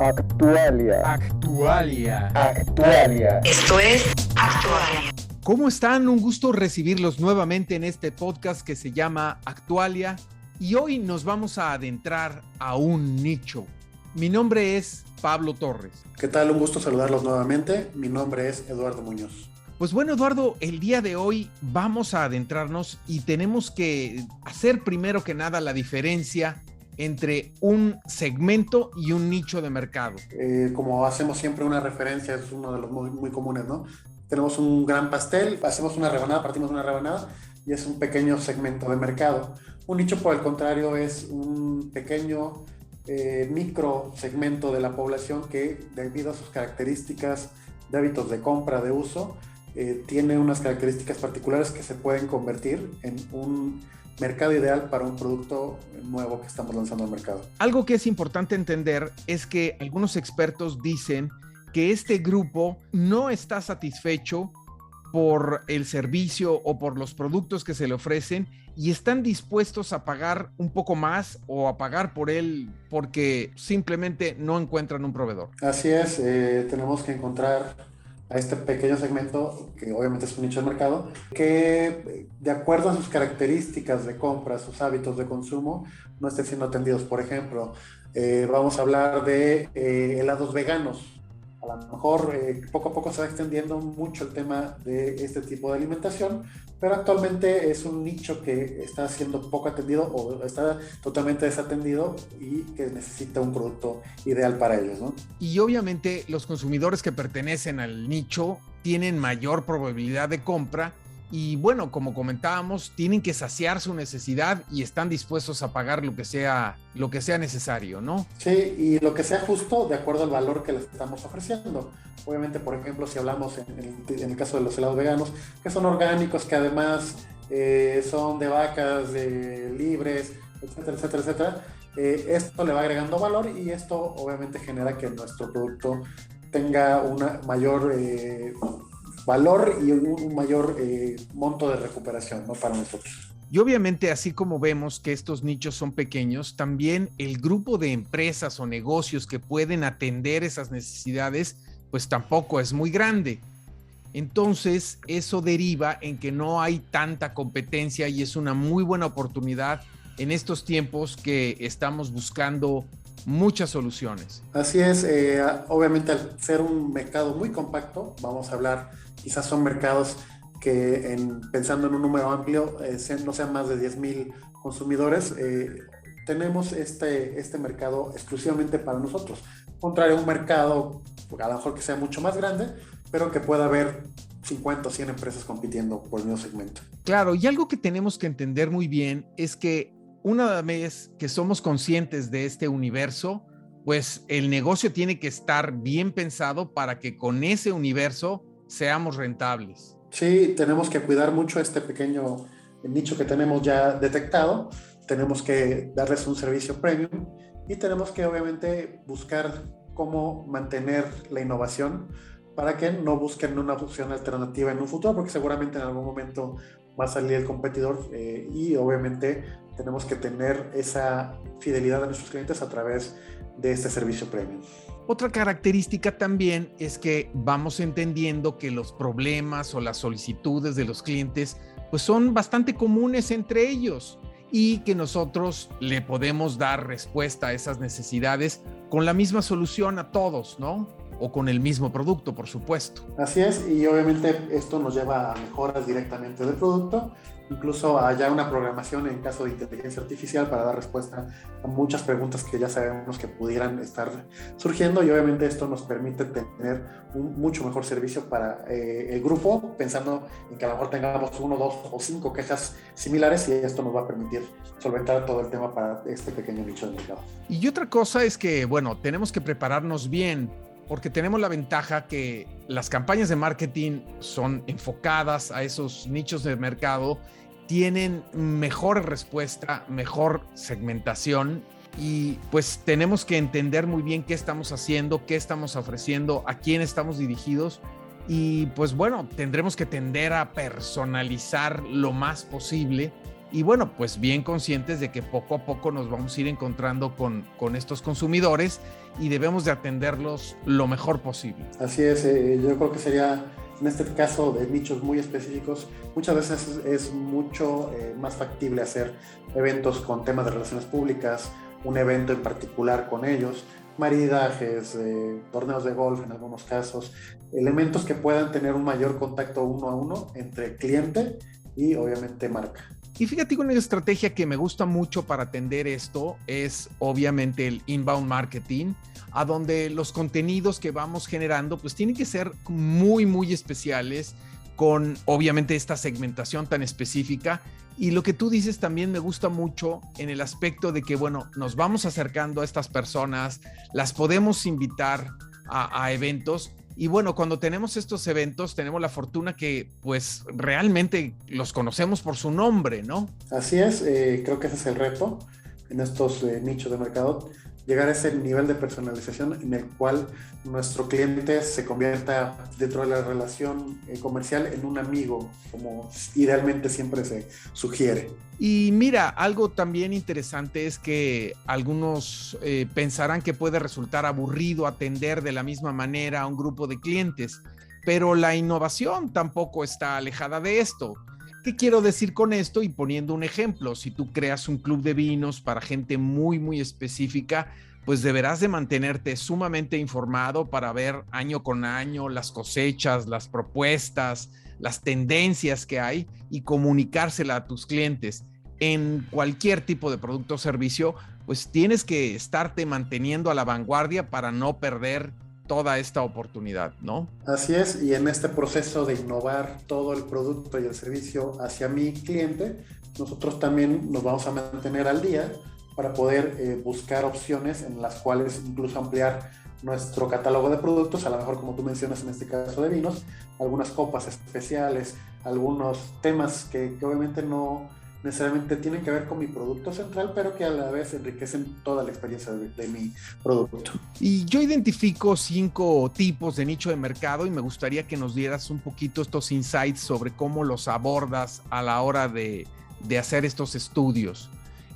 Actualia. Actualia. Actualia. Esto es Actualia. ¿Cómo están? Un gusto recibirlos nuevamente en este podcast que se llama Actualia y hoy nos vamos a adentrar a un nicho. Mi nombre es Pablo Torres. ¿Qué tal? Un gusto saludarlos nuevamente. Mi nombre es Eduardo Muñoz. Pues bueno, Eduardo, el día de hoy vamos a adentrarnos y tenemos que hacer primero que nada la diferencia entre un segmento y un nicho de mercado. Eh, como hacemos siempre una referencia, es uno de los muy, comunes, ¿no? Tenemos un gran pastel, hacemos una rebanada, partimos una rebanada y es un pequeño segmento de mercado. Un nicho, por el contrario, es un pequeño eh, micro segmento de la población que, debido a sus características de hábitos de compra, de uso, eh, tiene unas características particulares que se pueden convertir en un mercado ideal para un producto nuevo que estamos lanzando al mercado. Algo que es importante entender es que algunos expertos dicen que este grupo no está satisfecho por el servicio o por los productos que se le ofrecen y están dispuestos a pagar un poco más o a pagar por él porque simplemente no encuentran un proveedor. Así es, eh, tenemos que encontrar a este pequeño segmento, que obviamente es un nicho de mercado, que de acuerdo a sus características de compra, sus hábitos de consumo, no estén siendo atendidos. Por ejemplo, eh, vamos a hablar de eh, helados veganos a lo mejor eh, poco a poco se va extendiendo mucho el tema de este tipo de alimentación, pero actualmente es un nicho que está siendo poco atendido o está totalmente desatendido y que necesita un producto ideal para ellos. ¿no? Y obviamente los consumidores que pertenecen al nicho tienen mayor probabilidad de compra y bueno, como comentábamos, tienen que saciar su necesidad y están dispuestos a pagar lo que sea, lo que sea necesario, ¿no? Sí, y lo que sea justo de acuerdo al valor que les estamos ofreciendo. Obviamente, por ejemplo, si hablamos en el, caso de los helados veganos, que son orgánicos, que además eh, son de vacas, de libres, etcétera, etcétera, etcétera, eh, esto le va agregando valor y esto obviamente genera que nuestro producto tenga una mayor eh, valor y un, mayor eh, monto de recuperación ¿no? para nosotros. Y obviamente, así como vemos que estos nichos son pequeños, también el grupo de empresas o negocios que pueden atender esas necesidades, pues tampoco es muy grande. Entonces, eso deriva en que no hay tanta competencia y es una muy buena oportunidad en estos tiempos que estamos buscando muchas soluciones. Así es, eh, obviamente al ser un mercado muy compacto, vamos a hablar, quizás son mercados que pensando en un número amplio, eh, no sean más de 10 mil consumidores, eh, tenemos este, este mercado exclusivamente para nosotros. Contrario a un mercado, a lo mejor que sea mucho más grande, pero que pueda haber 50 o 100 empresas compitiendo por el mismo segmento. Claro, y algo que tenemos que entender muy bien es que una vez que somos conscientes de este universo, pues el negocio tiene que estar bien pensado para que con ese universo seamos rentables. Sí, tenemos que cuidar mucho este pequeño nicho que tenemos ya detectado. Tenemos que darles un servicio premium y tenemos que obviamente buscar cómo mantener la innovación para que no busquen una opción alternativa en un futuro, porque seguramente en algún momento va a salir el competidor eh, y obviamente tenemos que tener esa fidelidad a nuestros clientes a través de este servicio premium. Otra característica también es que vamos entendiendo que los problemas o las solicitudes de los clientes pues son bastante comunes entre ellos y que nosotros le podemos dar respuesta a esas necesidades con la misma solución a todos, ¿no? o con el mismo producto, por supuesto. Así es, y obviamente esto nos lleva a mejoras directamente del producto, incluso allá una programación en caso de inteligencia artificial para dar respuesta a muchas preguntas que ya sabemos que pudieran estar surgiendo y obviamente esto nos permite tener un mucho mejor servicio para eh, el grupo, pensando en que a lo mejor tengamos uno, dos o cinco quejas similares y esto nos va a permitir solventar todo el tema para este pequeño nicho de mercado. Y otra cosa es que, bueno, tenemos que prepararnos bien porque tenemos la ventaja que las campañas de marketing son enfocadas a esos nichos de mercado, tienen mejor respuesta, mejor segmentación y pues tenemos que entender muy bien qué estamos haciendo, qué estamos ofreciendo, a quién estamos dirigidos y pues bueno, tendremos que tender a personalizar lo más posible y bueno, pues bien conscientes de que poco a poco nos vamos a ir encontrando con, con estos consumidores y debemos de atenderlos lo mejor posible. Así es, eh, yo creo que sería en este caso de nichos muy específicos, muchas veces es, mucho eh, más factible hacer eventos con temas de relaciones públicas, un evento en particular con ellos, maridajes, eh, torneos de golf en algunos casos, elementos que puedan tener un mayor contacto uno a uno entre cliente y obviamente marca. Y fíjate una estrategia que me gusta mucho para atender esto es obviamente el inbound marketing, a donde los contenidos que vamos generando pues tienen que ser muy muy especiales con obviamente esta segmentación tan específica. Y lo que tú dices también me gusta mucho en el aspecto de que bueno, nos vamos acercando a estas personas, las podemos invitar a, eventos. Y bueno, cuando tenemos estos eventos, tenemos la fortuna que pues realmente los conocemos por su nombre, ¿no? Así es, eh, creo que ese es el reto en estos eh, nichos de mercado, llegar a ese nivel de personalización en el cual nuestro cliente se convierta dentro de la relación eh, comercial en un amigo, como idealmente siempre se sugiere. Y mira, algo también interesante es que algunos eh, pensarán que puede resultar aburrido atender de la misma manera a un grupo de clientes, pero la innovación tampoco está alejada de esto. ¿Qué quiero decir con esto? Y poniendo un ejemplo, si tú creas un club de vinos para gente muy, muy específica, pues deberás de mantenerte sumamente informado para ver año con año las cosechas, las propuestas, las tendencias que hay y comunicársela a tus clientes. En cualquier tipo de producto o servicio, pues tienes que estarte manteniendo a la vanguardia para no perder toda esta oportunidad, ¿no? Así es, y en este proceso de innovar todo el producto y el servicio hacia mi cliente, nosotros también nos vamos a mantener al día para poder eh, buscar opciones en las cuales incluso ampliar nuestro catálogo de productos, a lo mejor como tú mencionas en este caso de vinos, algunas copas especiales, algunos temas que, que obviamente no, necesariamente tienen que ver con mi producto central, pero que a la vez enriquecen toda la experiencia de, mi producto. Y yo identifico cinco tipos de nicho de mercado y me gustaría que nos dieras un poquito estos insights sobre cómo los abordas a la hora de, de hacer estos estudios.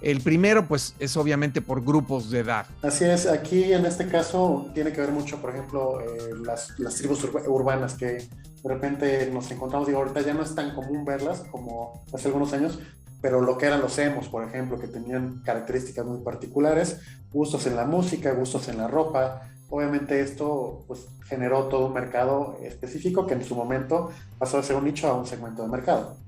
El primero, pues, es obviamente por grupos de edad. Así es, aquí en este caso tiene que ver mucho, por ejemplo, eh, las, las, tribus urbanas que de repente nos encontramos, digo, ahorita ya no es tan común verlas como hace algunos años, pero lo que eran los emos, por ejemplo, que tenían características muy particulares, gustos en la música, gustos en la ropa. Obviamente esto pues, generó todo un mercado específico que en su momento pasó de ser un nicho a un segmento de mercado.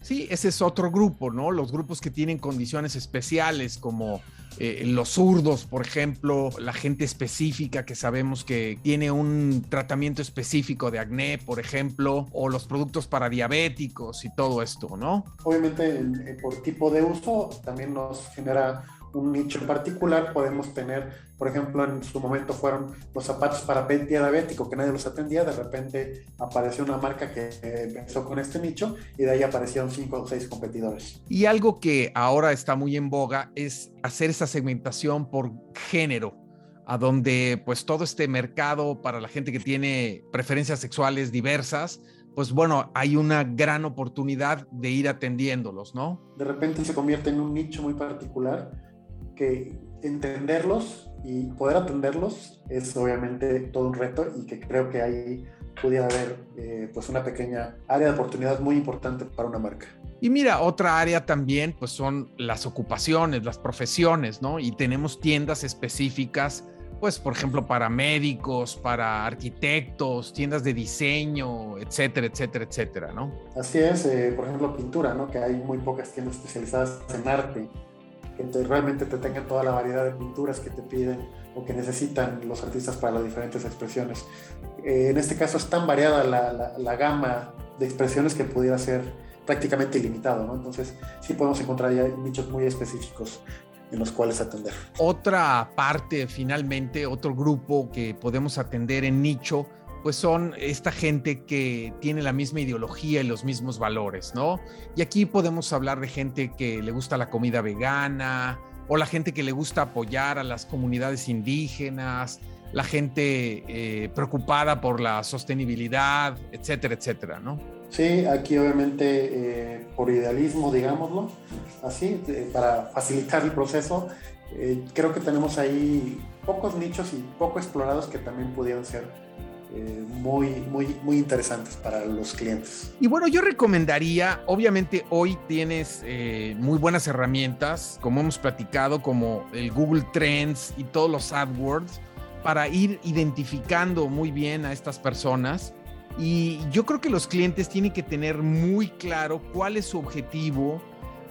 Sí, ese es otro grupo, ¿no? Los grupos que tienen condiciones especiales como eh, los zurdos, por ejemplo, la gente específica que sabemos que tiene un tratamiento específico de acné, por ejemplo, o los productos para diabéticos y todo esto, ¿no? Obviamente, eh, por tipo de uso, también nos genera un nicho en particular, podemos tener, por ejemplo, en su momento fueron los zapatos para pie diabético, que nadie los atendía, de repente apareció una marca que empezó con este nicho y de ahí aparecieron cinco o seis competidores. Y algo que ahora está muy en boga es hacer esa segmentación por género a donde pues todo este mercado para la gente que tiene preferencias sexuales diversas, pues bueno, hay una gran oportunidad de ir atendiéndolos, ¿no? De repente se convierte en un nicho muy particular que entenderlos y poder atenderlos es obviamente todo un reto y que creo que ahí pudiera haber eh, pues una pequeña área de oportunidad muy importante para una marca. Y mira, otra área también pues son las ocupaciones, las profesiones, ¿no? Y tenemos tiendas específicas pues por ejemplo para médicos, para arquitectos, tiendas de diseño, etcétera, etcétera, etcétera, ¿no? Así es, eh, por ejemplo pintura, ¿no? Que hay muy pocas tiendas especializadas en arte que realmente te tengan toda la variedad de pinturas que te piden o que necesitan los artistas para las diferentes expresiones. Eh, en este caso es tan variada la, la, gama de expresiones que pudiera ser prácticamente ilimitado, ¿no? Entonces sí podemos encontrar ya nichos muy específicos en los cuales atender. Otra parte, finalmente, otro grupo que podemos atender en nicho pues son esta gente que tiene la misma ideología y los mismos valores, ¿no? Y aquí podemos hablar de gente que le gusta la comida vegana o la gente que le gusta apoyar a las comunidades indígenas, la gente eh, preocupada por la sostenibilidad, etcétera, etcétera, ¿no? Sí, aquí obviamente eh, por idealismo, digámoslo, así, para facilitar el proceso, eh, creo que tenemos ahí pocos nichos y poco explorados que también pudieran ser eh, muy, muy, muy interesantes para los clientes. Y bueno, yo recomendaría, obviamente hoy tienes eh, muy buenas herramientas, como hemos platicado, como el Google Trends y todos los AdWords, para ir identificando muy bien a estas personas. Y yo creo que los clientes tienen que tener muy claro cuál es su objetivo,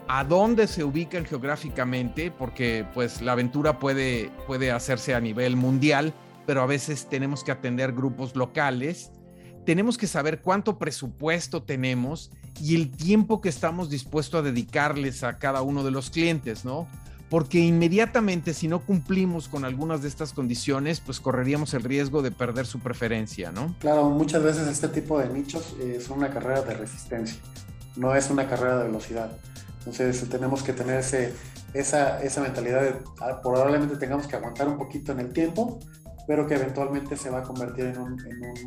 a dónde se ubican geográficamente, porque pues la aventura puede, puede hacerse a nivel mundial pero a veces tenemos que atender grupos locales. Tenemos que saber cuánto presupuesto tenemos y el tiempo que estamos dispuestos a dedicarles a cada uno de los clientes, ¿no? Porque inmediatamente si no cumplimos con algunas de estas condiciones, pues correríamos el riesgo de perder su preferencia, ¿no? Claro, muchas veces este tipo de nichos eh, una carrera de resistencia, no es una carrera de velocidad. Entonces tenemos que tener ese, esa, esa mentalidad de ah, probablemente tengamos que aguantar un poquito en el tiempo, pero que eventualmente se va a convertir en un,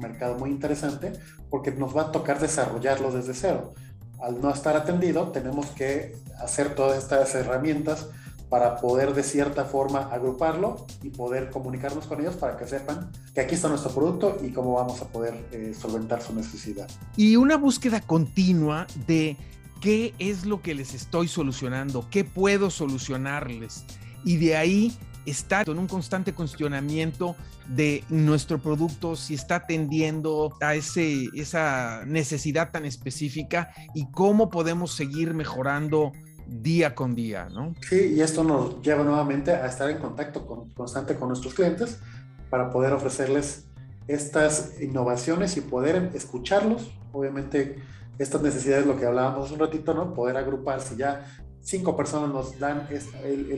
mercado muy interesante porque nos va a tocar desarrollarlo desde cero. Al no estar atendido, tenemos que hacer todas estas herramientas para poder de cierta forma agruparlo y poder comunicarnos con ellos para que sepan que aquí está nuestro producto y cómo vamos a poder eh, solventar su necesidad. Y una búsqueda continua de qué es lo que les estoy solucionando, qué puedo solucionarles. Y de ahí está en un constante cuestionamiento de nuestro producto, si está atendiendo a ese, esa necesidad tan específica y cómo podemos seguir mejorando día con día, ¿no? Sí, y esto nos lleva nuevamente a estar en contacto constante con nuestros clientes para poder ofrecerles estas innovaciones y poder escucharlos. Obviamente, estas necesidades, lo que hablábamos un ratito, ¿no? Poder agrupar si ya cinco personas nos dan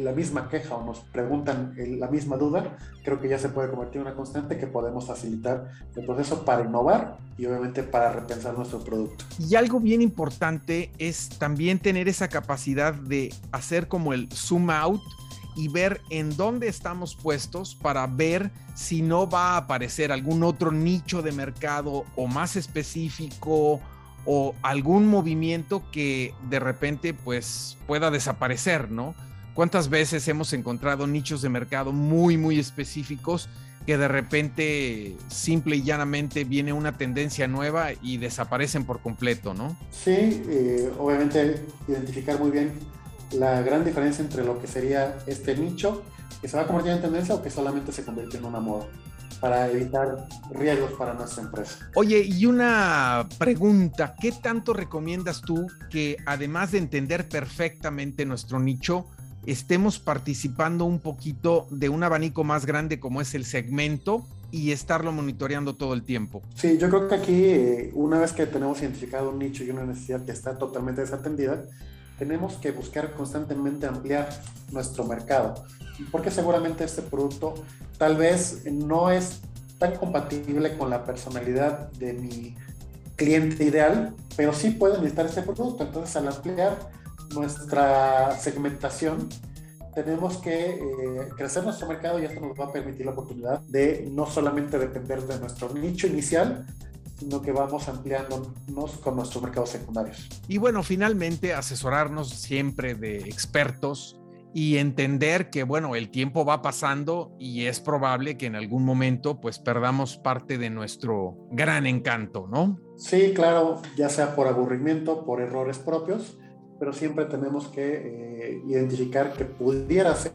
la misma queja o nos preguntan la misma duda, creo que ya se puede convertir en una constante que podemos facilitar el proceso para innovar y obviamente para repensar nuestro producto. Y algo bien importante es también tener esa capacidad de hacer como el zoom out y ver en dónde estamos puestos para ver si no va a aparecer algún otro nicho de mercado o más específico o algún movimiento que de repente pues pueda desaparecer, ¿no? ¿Cuántas veces hemos encontrado nichos de mercado muy, muy específicos que de repente simple y llanamente viene una tendencia nueva y desaparecen por completo, ¿no? Sí, eh, obviamente identificar muy bien la gran diferencia entre lo que sería este nicho que se va a convertir en tendencia o que solamente se convierte en una moda para evitar riesgos para nuestra empresa. Oye, y una pregunta, ¿qué tanto recomiendas tú que además de entender perfectamente nuestro nicho, estemos participando un poquito de un abanico más grande como es el segmento y estarlo monitoreando todo el tiempo? Sí, yo creo que aquí, eh, una vez que tenemos identificado un nicho y una necesidad que está totalmente desatendida, tenemos que buscar constantemente ampliar nuestro mercado, porque seguramente este producto tal vez no es tan compatible con la personalidad de mi cliente ideal, pero sí puede necesitar este producto. Entonces, al ampliar nuestra segmentación, tenemos que eh, crecer nuestro mercado y esto nos va a permitir la oportunidad de no solamente depender de nuestro nicho inicial, sino que vamos ampliándonos con nuestros mercados secundarios. Y bueno, finalmente asesorarnos siempre de expertos y entender que bueno, el tiempo va pasando y es probable que en algún momento pues perdamos parte de nuestro gran encanto, ¿no? Sí, claro, ya sea por aburrimiento, por errores propios, pero siempre tenemos que eh, identificar que pudiera ser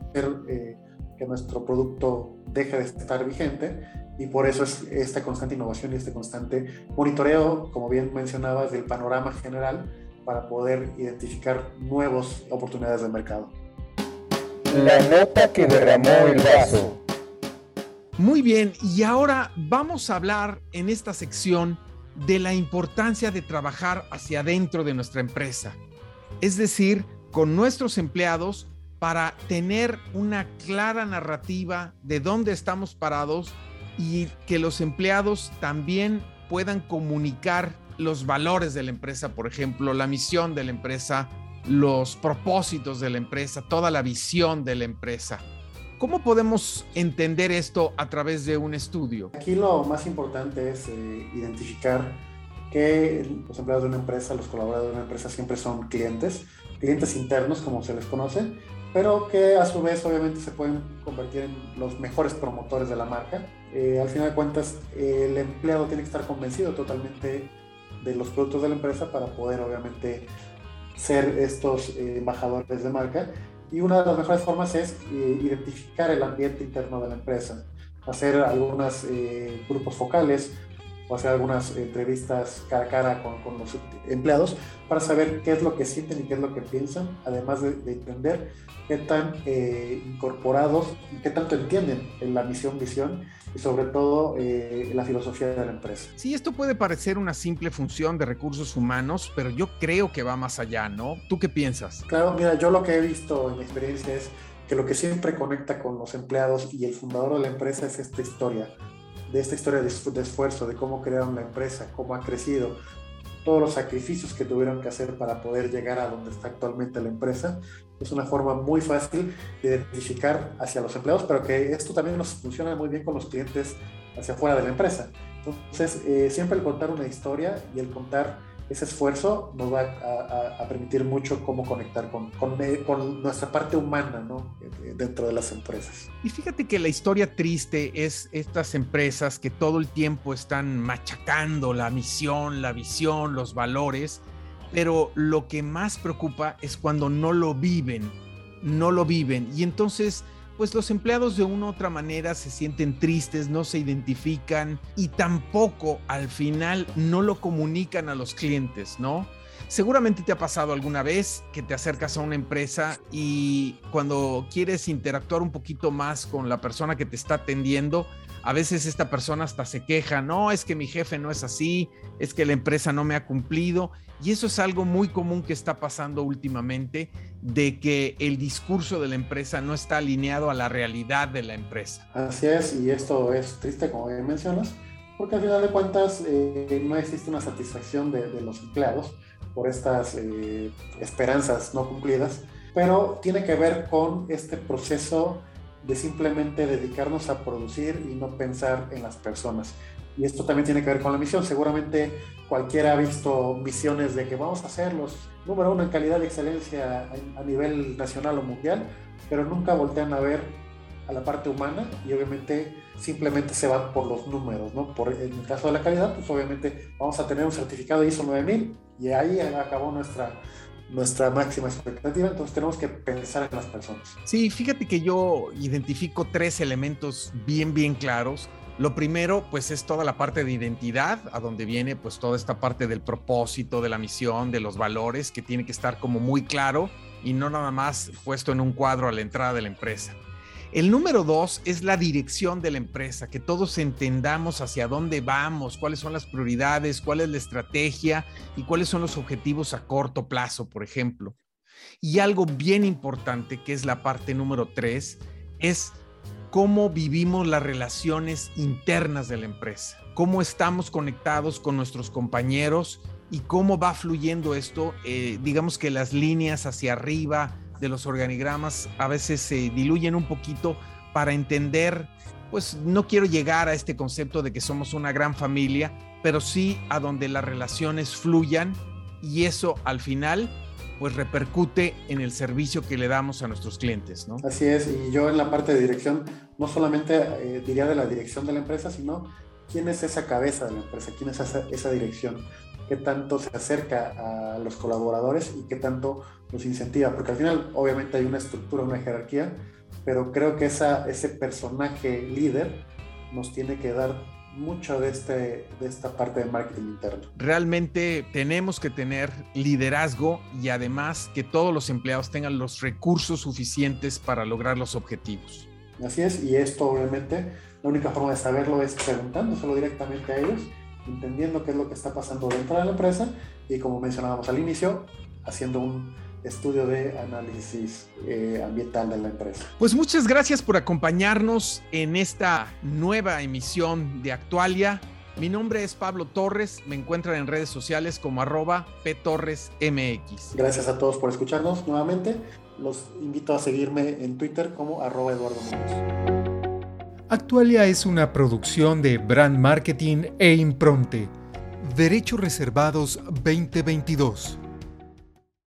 eh, que nuestro producto deje de estar vigente y por eso es esta constante innovación y este constante monitoreo, como bien mencionabas, del panorama general para poder identificar nuevas oportunidades de mercado. La nota que derramó el vaso. Muy bien, y ahora vamos a hablar en esta sección de la importancia de trabajar hacia adentro de nuestra empresa, es decir, con nuestros empleados para tener una clara narrativa de dónde estamos parados y que los empleados también puedan comunicar los valores de la empresa, por ejemplo, la misión de la empresa, los propósitos de la empresa, toda la visión de la empresa. ¿Cómo podemos entender esto a través de un estudio? Aquí lo más importante es eh, identificar que los empleados de una empresa, los colaboradores de una empresa siempre son clientes, clientes internos como se les conoce, pero que a su vez obviamente se pueden convertir en los mejores promotores de la marca. Eh, al final de cuentas, el empleado tiene que estar convencido totalmente de los productos de la empresa para poder obviamente ser estos eh, embajadores de marca. Y una de las mejores formas es eh, identificar el ambiente interno de la empresa, hacer algunos grupos focales, o hacer algunas entrevistas cara a cara con, con, los empleados para saber qué es lo que sienten y qué es lo que piensan, además de, de entender qué tan eh, incorporados y qué tanto entienden en la misión, visión y sobre todo eh, la filosofía de la empresa. Sí, esto puede parecer una simple función de recursos humanos, pero yo creo que va más allá, ¿no? ¿Tú qué piensas? Claro, mira, yo lo que he visto en mi experiencia es que lo que siempre conecta con los empleados y el fundador de la empresa es esta historia de esta historia de, esfuerzo, de cómo crearon la empresa, cómo ha crecido, todos los sacrificios que tuvieron que hacer para poder llegar a donde está actualmente la empresa. Es una forma muy fácil de identificar hacia los empleados, pero que esto también nos funciona muy bien con los clientes hacia afuera de la empresa. Entonces, eh, siempre el contar una historia y el contar ese esfuerzo nos va a, permitir mucho cómo conectar con, eh, con, nuestra parte humana ¿no? Eh, dentro de las empresas. Y fíjate que la historia triste es estas empresas que todo el tiempo están machacando la misión, la visión, los valores, pero lo que más preocupa es cuando no lo viven, no lo viven. Y entonces pues los empleados de una u otra manera se sienten tristes, no se identifican y tampoco al final no lo comunican a los clientes, ¿no? Seguramente te ha pasado alguna vez que te acercas a una empresa y cuando quieres interactuar un poquito más con la persona que te está atendiendo, a veces esta persona hasta se queja, no, es que mi jefe no es así, es que la empresa no me ha cumplido. Y eso es algo muy común que está pasando últimamente, de que el discurso de la empresa no está alineado a la realidad de la empresa. Así es, y esto es triste, como bien mencionas, porque al final de cuentas eh, no existe una satisfacción de, los empleados por estas eh, esperanzas no cumplidas, pero tiene que ver con este proceso de simplemente dedicarnos a producir y no pensar en las personas. Y esto también tiene que ver con la misión. Seguramente cualquiera ha visto visiones de que vamos a ser los número uno en calidad de excelencia a nivel nacional o mundial, pero nunca voltean a ver a la parte humana y obviamente simplemente se van por los números, ¿no? Por, en el caso de la calidad, pues obviamente vamos a tener un certificado ISO 9000 y ahí acabó nuestra, nuestra máxima expectativa, entonces tenemos que pensar en las personas. Sí, fíjate que yo identifico tres elementos bien, bien claros. Lo primero, pues es toda la parte de identidad, a donde viene pues toda esta parte del propósito, de la misión, de los valores, que tiene que estar como muy claro y no nada más puesto en un cuadro a la entrada de la empresa. El número dos es la dirección de la empresa, que todos entendamos hacia dónde vamos, cuáles son las prioridades, cuál es la estrategia y cuáles son los objetivos a corto plazo, por ejemplo. Y algo bien importante, que es la parte número tres, es cómo vivimos las relaciones internas de la empresa, cómo estamos conectados con nuestros compañeros y cómo va fluyendo esto, eh, digamos que las líneas hacia arriba, de los organigramas a veces se diluyen un poquito para entender, pues no quiero llegar a este concepto de que somos una gran familia, pero sí a donde las relaciones fluyan y eso al final pues repercute en el servicio que le damos a nuestros clientes, ¿no? Así es, y yo en la parte de dirección, no solamente eh, diría de la dirección de la empresa, sino quién es esa cabeza de la empresa, quién es esa, esa dirección qué tanto se acerca a los colaboradores y qué tanto los incentiva, porque al final obviamente hay una estructura, una jerarquía, pero creo que esa, ese personaje líder nos tiene que dar mucho de, este, de esta parte de marketing interno. Realmente tenemos que tener liderazgo y además que todos los empleados tengan los recursos suficientes para lograr los objetivos. Así es, y esto obviamente la única forma de saberlo es preguntándoselo directamente a ellos entendiendo qué es lo que está pasando dentro de la empresa y como mencionábamos al inicio, haciendo un estudio de análisis eh, ambiental de la empresa. Pues muchas gracias por acompañarnos en esta nueva emisión de Actualia. Mi nombre es Pablo Torres, me encuentran en redes sociales como arroba ptorresmx. Gracias a todos por escucharnos nuevamente. Los invito a seguirme en Twitter como arroba Eduardo Actualia es una producción de Brand Marketing e Impronte. Derechos Reservados 2022